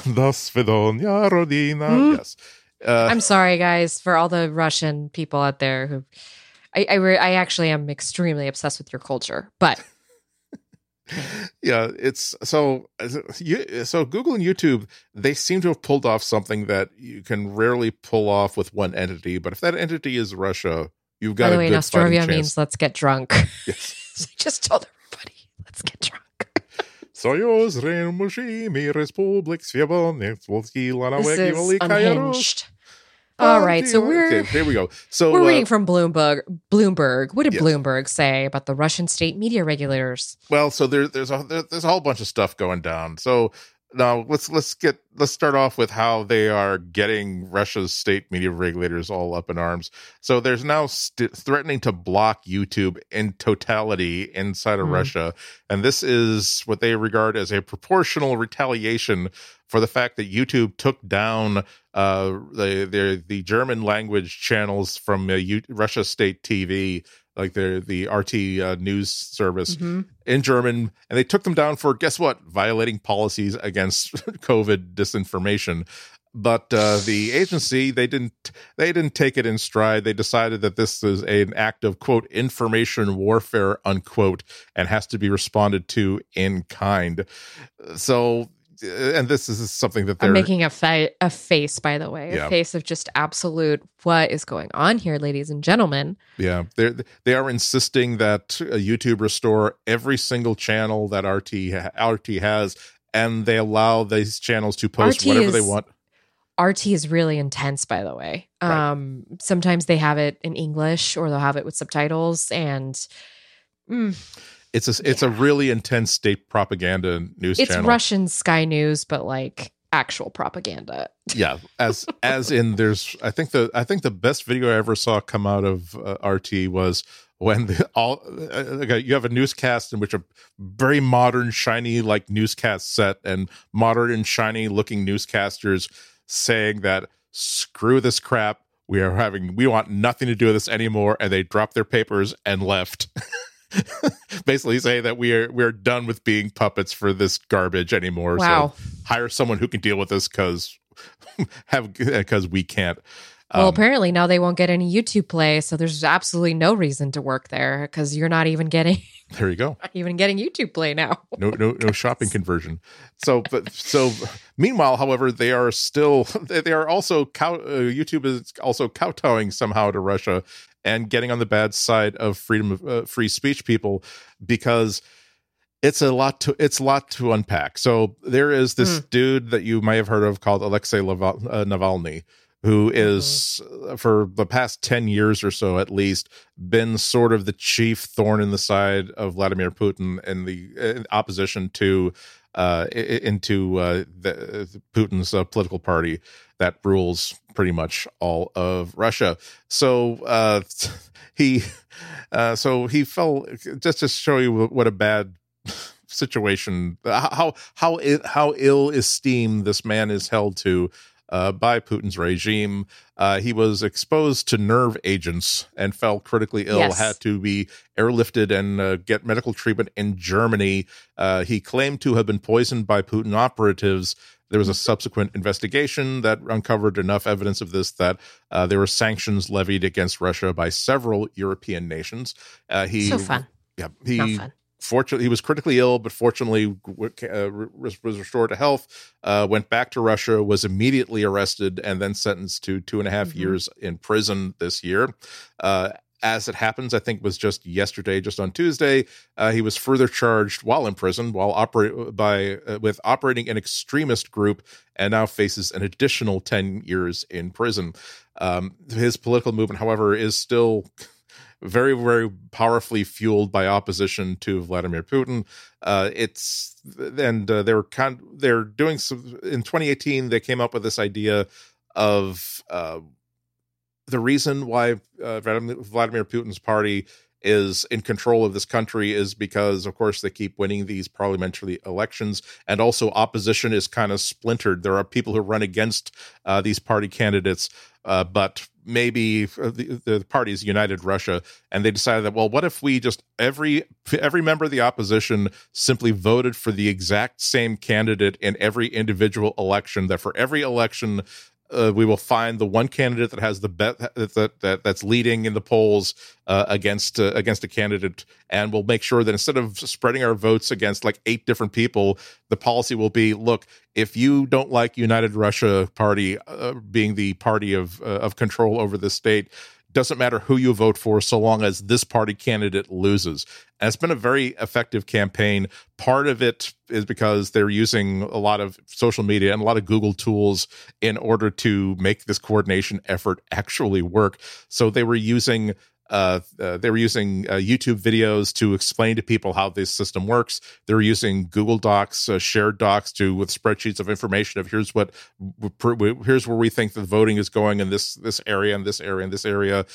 the Svidonia Rodina. Hmm? Yes. Uh, I'm sorry, guys, for all the Russian people out there who. I I, re- I actually am extremely obsessed with your culture, but yeah, it's so you so Google and YouTube they seem to have pulled off something that you can rarely pull off with one entity. But if that entity is Russia, you've got by the way, Nostrovia means let's get drunk. Yes. So I just told everybody, let's get drunk. Soyuz Remushimi Republik Svobodnych Polski Lana This Wegi is unhinged. All right, so we're okay, here we go. So we're uh, reading from Bloomberg. Bloomberg. What did Yes. Bloomberg say about the Russian state media regulators? well, so there, there's a there, there's a whole bunch of stuff going down. So now let's let's get let's start off with how they are getting Russia's state media regulators all up in arms. So there's now st- threatening to block YouTube in totality inside of Hmm. Russia, and this is what they regard as a proportional retaliation for the fact that YouTube took down uh, the the the German language channels from uh, U- Russia State TV, like the the RT uh, news service Mhm. in German, and they took them down for guess what? Violating policies against COVID disinformation. But uh, the agency they didn't they didn't take it in stride. They decided that this is an act of quote information warfare unquote and has to be responded to in kind. So, and this is something that they're I'm making a, fa- a face, by the way, Yeah. a face of just absolute what is going on here, ladies and gentlemen. Yeah, they they are insisting that uh, YouTube restore every single channel that RT ha- RT has, and they allow these channels to post RT whatever they want. RT is really intense, by the way. Right. Um, sometimes they have it in English or they'll have it with subtitles, and mm, It's a it's a really intense state propaganda news it's channel. Russian Sky News, but like actual propaganda. Yeah, as as in there's I think the I think the best video I ever saw come out of uh, RT was when the all uh, okay, you have a newscast in which a very modern shiny like newscast set and modern and shiny looking newscasters saying that screw this crap we are having we want nothing to do with this anymore and they dropped their papers and left basically saying that we are we're done with being puppets for this garbage anymore Wow. so hire someone who can deal with this because have because we can't Well, Um, apparently now they won't get any YouTube play, so there's absolutely no reason to work there because you're not even getting there you go. even getting YouTube play now. no no no shopping conversion so but so meanwhile however they are still they they are also cow, uh, youtube is also kowtowing somehow to russia and getting on the bad side of freedom of uh, free speech people because it's a lot to it's a lot to unpack. So there is this dude that you may have heard of called alexei Laval- uh, navalny who is uh, for the past 10 years or so at least been sort of the chief thorn in the side of Vladimir Putin and the in opposition to uh into uh the, Putin's uh, political party that rules pretty much all of Russia. So uh he uh so he fell just to show you what a bad situation how how how ill esteem this man is held to uh, by Putin's regime. Uh, he was exposed to nerve agents and fell critically ill, Yes. had to be airlifted and uh, get medical treatment in Germany. Uh, he claimed to have been poisoned by Putin operatives. There was a subsequent investigation that uncovered enough evidence of this that uh, there were sanctions levied against Russia by several European nations. Uh, he, so fun. Yeah, he. Fortunately he was critically ill but fortunately uh, was, restored to health uh, went back to russia was immediately arrested and then sentenced to two and a half Mhm. years in prison this year uh, as it happens i think it was just yesterday just on tuesday uh, he was further charged while in prison while operate by uh, with operating an extremist group and now faces an additional 10 years in prison um, his political movement however is still very very powerfully fueled by opposition to Vladimir Putin. Uh, it's and uh, they were kind they're doing some in 2018 they came up with this idea of uh, the reason why uh, Vladimir, Vladimir Putin's party is in control of this country is because of course they keep winning these parliamentary elections and also opposition is kind of splintered there are people who run against uh, these party candidates uh, but maybe uh, the, the party is united russia and they decided that well what if we just every every member of the opposition simply voted for the exact same candidate in every individual election that for every election uh, we will find the one candidate that has the bet that, that, that that's leading in the polls uh, against uh, against a candidate, and we'll make sure that instead of spreading our votes against like eight different people, the policy will be: look, if you don't like United Russia Party uh, being the party of uh, of control over the state, doesn't matter who you vote for so long as this party candidate loses. And it's been a very effective campaign. Part of it is because they're using a lot of social media and a lot of Google tools in order to make this coordination effort actually work. So they were using uh, uh, they were using uh, YouTube videos to explain to people how this system works. They were using Google Docs, uh, shared docs to with spreadsheets of information of here's what here's where we think the voting is going in this this area and this area and this area.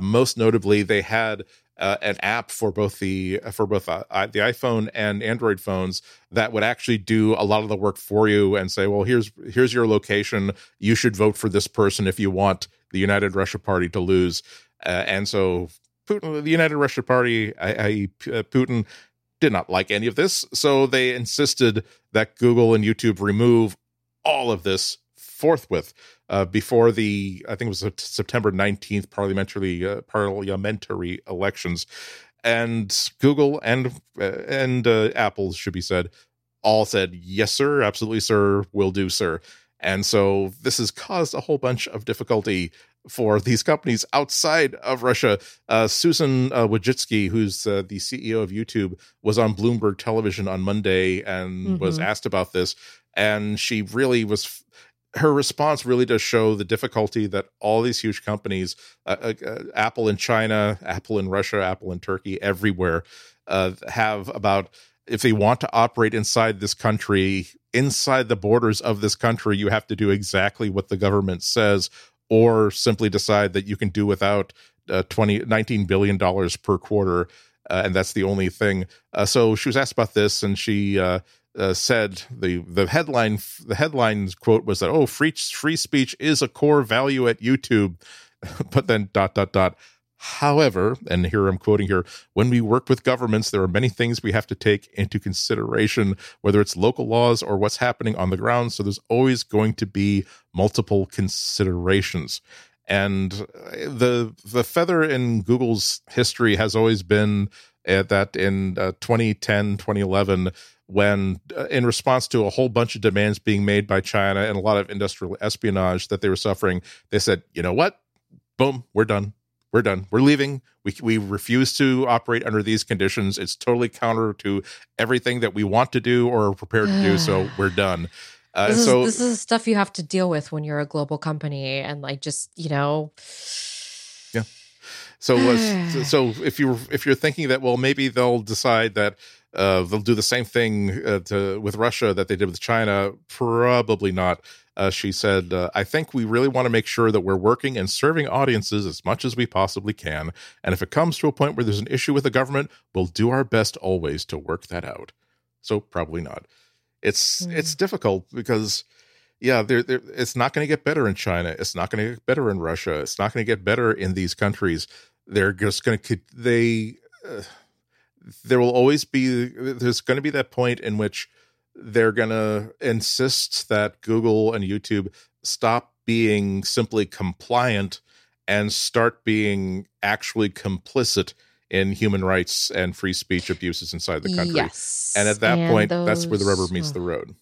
Most notably, they had uh, an app for both the for both uh, the iPhone and Android phones that would actually do a lot of the work for you and say, well, here's here's your location. You should vote for this person if you want the United Russia Party to lose. Uh, and so Putin, the United Russia Party, I, I, uh, Putin did not like any of this. So they insisted that Google and YouTube remove all of this forthwith uh, before the, I think it was September 19th parliamentary uh, parliamentary elections. And Google and uh, and uh, Apple should be said all said yes sir absolutely sir will do sir and so this has caused a whole bunch of difficulty for these companies outside of Russia. Uh, Susan uh, Wojcicki, who's uh, the CEO of YouTube, was on Bloomberg Television on Monday and was Mhm. asked about this, and she really was. Her response really does show the difficulty that all these huge companies, uh, uh, uh, Apple in China, Apple in Russia, Apple in Turkey, everywhere, uh, have about if they want to operate inside this country, inside the borders of this country, you have to do exactly what the government says, or simply decide that you can do without uh, 20, 19 billion dollars per quarter, uh, and that's the only thing. Uh, so she was asked about this, and she uh, uh, said the the headline the headline quote was that oh free free speech is a core value at YouTube, but then dot dot dot. However, and here I'm quoting here, when we work with governments, there are many things we have to take into consideration, whether it's local laws or what's happening on the ground. So there's always going to be multiple considerations. And the the feather in Google's history has always been that in uh, 2010, 2011, when uh, in response to a whole bunch of demands being made by China and a lot of industrial espionage that they were suffering, they said, you know what? Boom, we're done. We're done. We're leaving. We we refuse to operate under these conditions. It's totally counter to everything that we want to do or are prepared to do. So we're done. Uh, this, is, so this is stuff you have to deal with when you're a global company, and like just you know. Yeah. So was so if you if you're thinking that well maybe they'll decide that uh, they'll do the same thing uh, to, with Russia that they did with China, probably not. Uh, she said, uh, I think we really want to make sure that we're working and serving audiences as much as we possibly can. And if it comes to a point where there's an issue with the government, we'll do our best always to work that out. So probably not. It's mm. it's difficult because yeah, they're, they're, it's not going to get better in China. It's not going to get better in Russia. It's not going to get better in these countries. They're just going to they. Uh, there will always be there's going to be that point in which they're going to insist that Google and YouTube stop being simply compliant and start being actually complicit in human rights and free speech abuses inside the country. Yes. And at that and point, those... that's where the rubber meets the road.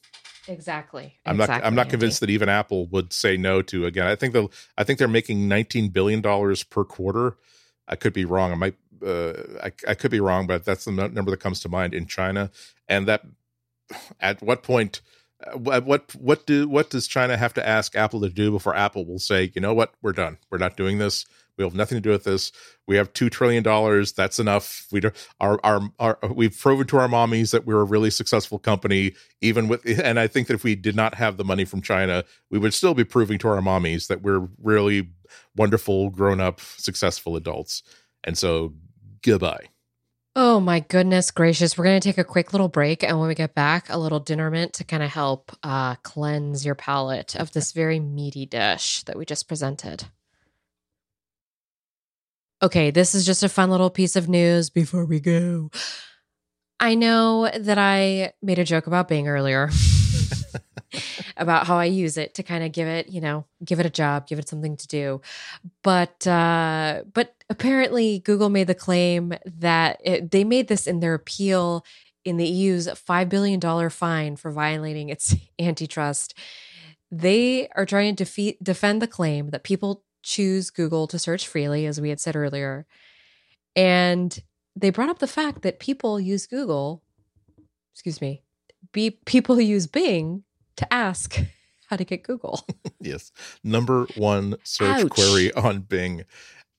Exactly. I'm exactly, not. I'm not convinced Andy. that even Apple would say no to again. I think they'll. I think they're making 19 billion dollars per quarter. I could be wrong. I might. Uh, I, I could be wrong, but that's the number that comes to mind in China. And that at what point uh, what what do what does China have to ask Apple to do before Apple will say, you know what, we're done. We're not doing this. We have nothing to do with this. We have two trillion dollars. That's enough. We do, our, our our we've proven to our mommies that we're a really successful company. Even with, and I think that if we did not have the money from China, we would still be proving to our mommies that we're really wonderful, grown up, successful adults. And so, goodbye. Oh my goodness gracious. We're going to take a quick little break. And when we get back, a little dinner mint to kind of help uh, cleanse your palate of this very meaty dish that we just presented. Okay, this is just a fun little piece of news before we go. I know that I made a joke about Bing earlier. about how I use it to kind of give it, you know, give it a job, give it something to do. But uh, but apparently, Google made the claim that it, they made this in their appeal in the EU's five billion dollar fine for violating its antitrust. They are trying to defeat, defend the claim that people choose Google to search freely, as we had said earlier, and they brought up the fact that people use Google. Excuse me. Be people use Bing to ask how to get Google. yes. Number one search Ouch. query on Bing.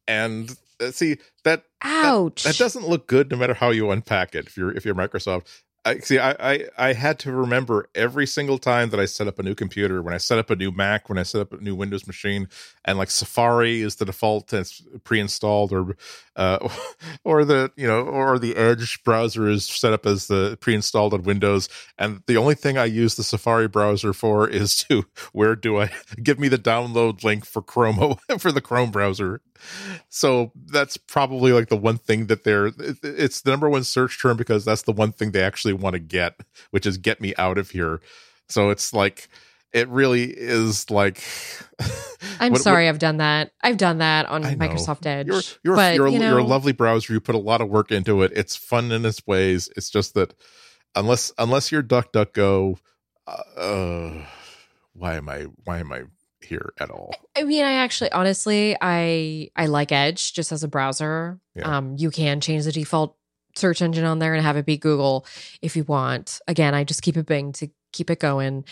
And uh, see that, Ouch. That, that doesn't look good no matter how you unpack it if you're if you're Microsoft. I see. I, I I had to remember every single time that I set up a new computer, when I set up a new Mac, when I set up a new Windows machine, and like Safari is the default it's pre-installed, or uh, or the you know, or the Edge browser is set up as the pre-installed on Windows, and the only thing I use the Safari browser for is to where do I give me the download link for Chrome for the Chrome browser. So that's probably like the one thing that they're. It's the number one search term because that's the one thing they actually want to get, which is get me out of here. So it's like it really is like I'm what, sorry what, I've done that. I've done that on Microsoft Edge. You're you're, but, you're, you know, you're, a lovely browser. You put a lot of work into it. It's fun in its ways. It's just that unless unless you're DuckDuckGo, uh, uh, why am I why am I here at all? I mean, I actually honestly I I like Edge just as a browser. Yeah. Um you can change the default search engine on there and have it be Google if you want. Again, I just keep it Bing to keep it going.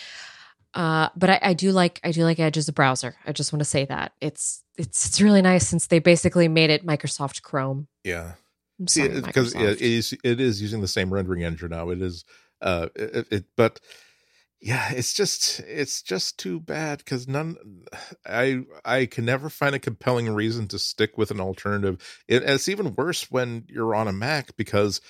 Uh, but I, I, do like I do like Edge as a browser. I just want to say that it's it's it's really nice since they basically made it Microsoft Chrome. Yeah, because yeah, it is it is using the same rendering engine now. It is uh it, it but yeah, it's just it's just too bad because none I I can never find a compelling reason to stick with an alternative. It, it's even worse when you're on a Mac because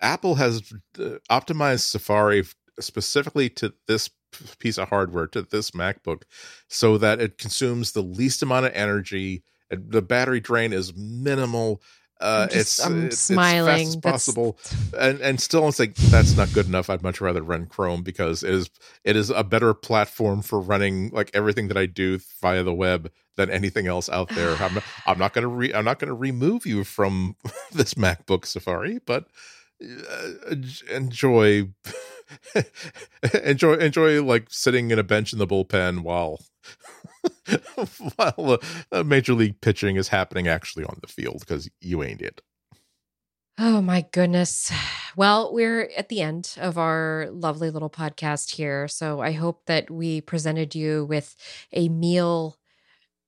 Apple has uh, optimized Safari specifically to this piece of hardware to this MacBook so that it consumes the least amount of energy. And the battery drain is minimal. Uh, I'm just- it's I'm it's, smiling. It's fast as That's- possible, and and still it's like that's not good enough. I'd much rather run Chrome because it is it is a better platform for running like everything that I do via the web than anything else out there. I'm not, I'm not gonna re I'm not gonna remove you from this MacBook Safari, but uh, enjoy enjoy enjoy like sitting in a bench in the bullpen while while uh, major league pitching is happening actually on the field because you ain't it. Oh my goodness. Well, we're at the end of our lovely little podcast here. So I hope that we presented you with a meal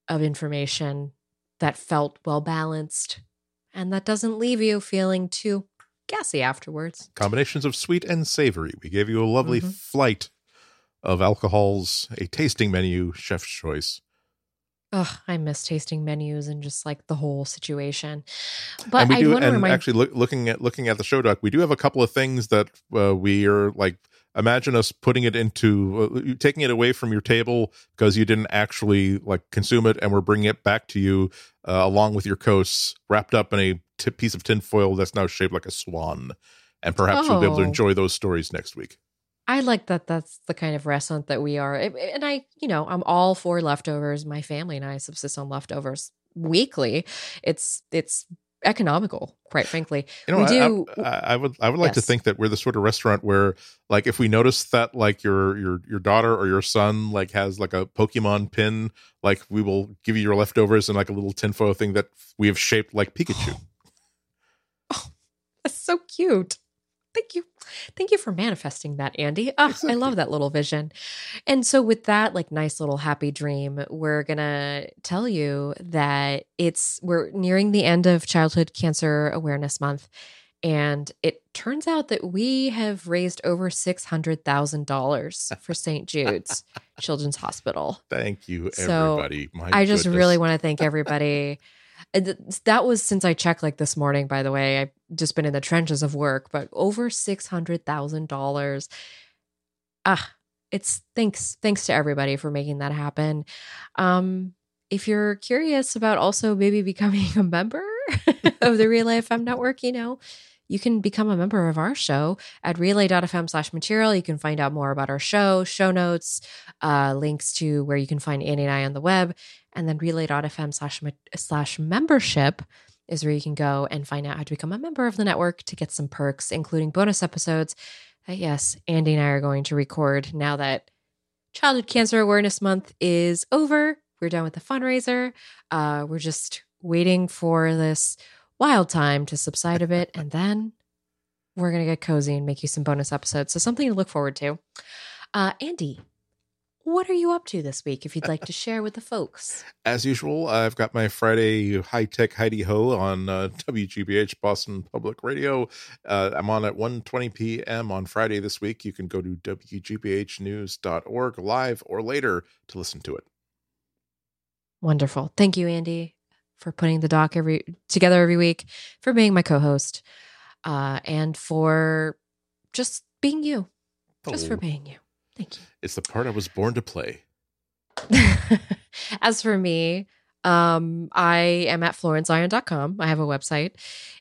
of information that felt well balanced and that doesn't leave you feeling too gassy afterwards. Combinations of sweet and savory. We gave you a lovely Mhm. flight of alcohols, a tasting menu, chef's choice. Ugh, I miss tasting menus and just like the whole situation. But and we I do, and remind actually look, looking at looking at the show doc, we do have a couple of things that uh, we are like. Imagine us putting it into uh, taking it away from your table because you didn't actually like consume it, and we're bringing it back to you uh, along with your coasts, wrapped up in a t- piece of tinfoil that's now shaped like a swan. And perhaps you'll be able to Oh. enjoy those stories next week. I like that that's the kind of restaurant that we are. And I, you know, I'm all for leftovers. My family and I subsist on leftovers weekly. It's it's economical, quite frankly. You know, We I- do- I, I, I would I would like to think that we're the sort of restaurant where, like, if we notice that like your your your daughter or your son like has like a Pokemon pin, like we will give you your leftovers and like a little tinfoil thing that we have shaped like Pikachu. Oh, that's so cute. Thank you. Thank you for manifesting that, Andy. Oh, I love that little vision. And so, with that, like, nice little happy dream, we're going to tell you that it's, we're nearing the end of Childhood Cancer Awareness Month. And it turns out that we have raised over $600,000 for St. Jude's Children's Hospital. Thank you, So, everybody. My I just goodness. really want to thank everybody. That was since I checked like this morning, by the way. I've just been in the trenches of work, but over $600,000. Ah, it's thanks. Thanks to everybody for making that happen. Um, if you're curious about also maybe becoming a member of the Relay FM network, you know, you can become a member of our show at relay.fm slash material. You can find out more about our show, show notes, uh, links to where you can find Annie and I on the web, and then relay.fm slash slash membership is where you can go and find out how to become a member of the network to get some perks, including bonus episodes that, yes, Andy and I are going to record now that Childhood Cancer Awareness Month is over. We're done with the fundraiser. Uh, we're just waiting for this wild time to subside a bit, and then we're going to get cozy and make you some bonus episodes. So, something to look forward to. Uh, Andy, what are you up to this week if you'd like to share with the folks? As usual, I've got my Friday high tech Heidi Ho on uh, WGBH Boston Public Radio. Uh, I'm on at 1:20 p.m. on Friday this week. You can go to wgbhnews.org live or later to listen to it. Wonderful. Thank you, Andy, for putting the doc every together every week, for being my co-host, uh, and for just being you, just for Oh, being you. Thank you. It's the part I was born to play. As for me, um, I am at florenceIon.com. I have a website,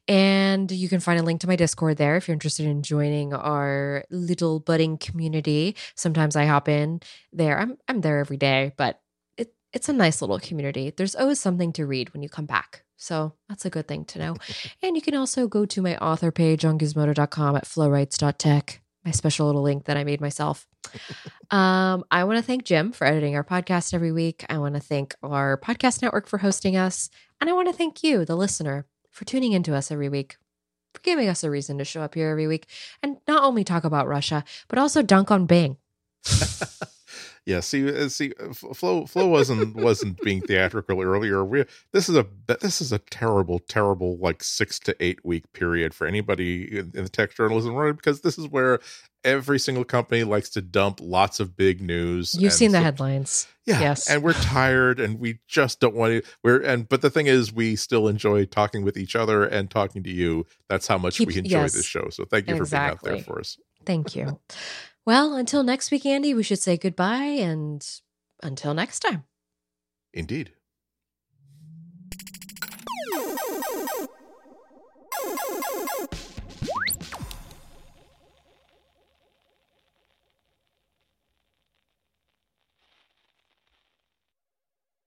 and you can find a link to my Discord there if you're interested in joining our little budding community. Sometimes I hop in there. I'm I'm there every day, but it it's a nice little community. There's always something to read when you come back. So that's a good thing to know. and you can also go to my author page on gizmodo.com at flowrights.tech, my special little link that I made myself. Um, I want to thank Jim for editing our podcast every week. I want to thank our podcast network for hosting us. And I want to thank you, the listener, for tuning into us every week, for giving us a reason to show up here every week and not only talk about Russia, but also dunk on Bing. Yeah, see, uh, see, uh, Flo, Flo wasn't wasn't being theatrical earlier. We this is a this is a terrible, terrible like six to eight week period for anybody in, in the tech journalism world because this is where every single company likes to dump lots of big news. You've seen the so- headlines. yeah, Yes. and we're tired, and we just don't want to. We're and but the thing is, we still enjoy talking with each other and talking to you. That's how much Keep- we enjoy yes. this show. So thank you for being out there for us. Thank you. Well, until next week, Andy, we should say goodbye and until next time. Indeed.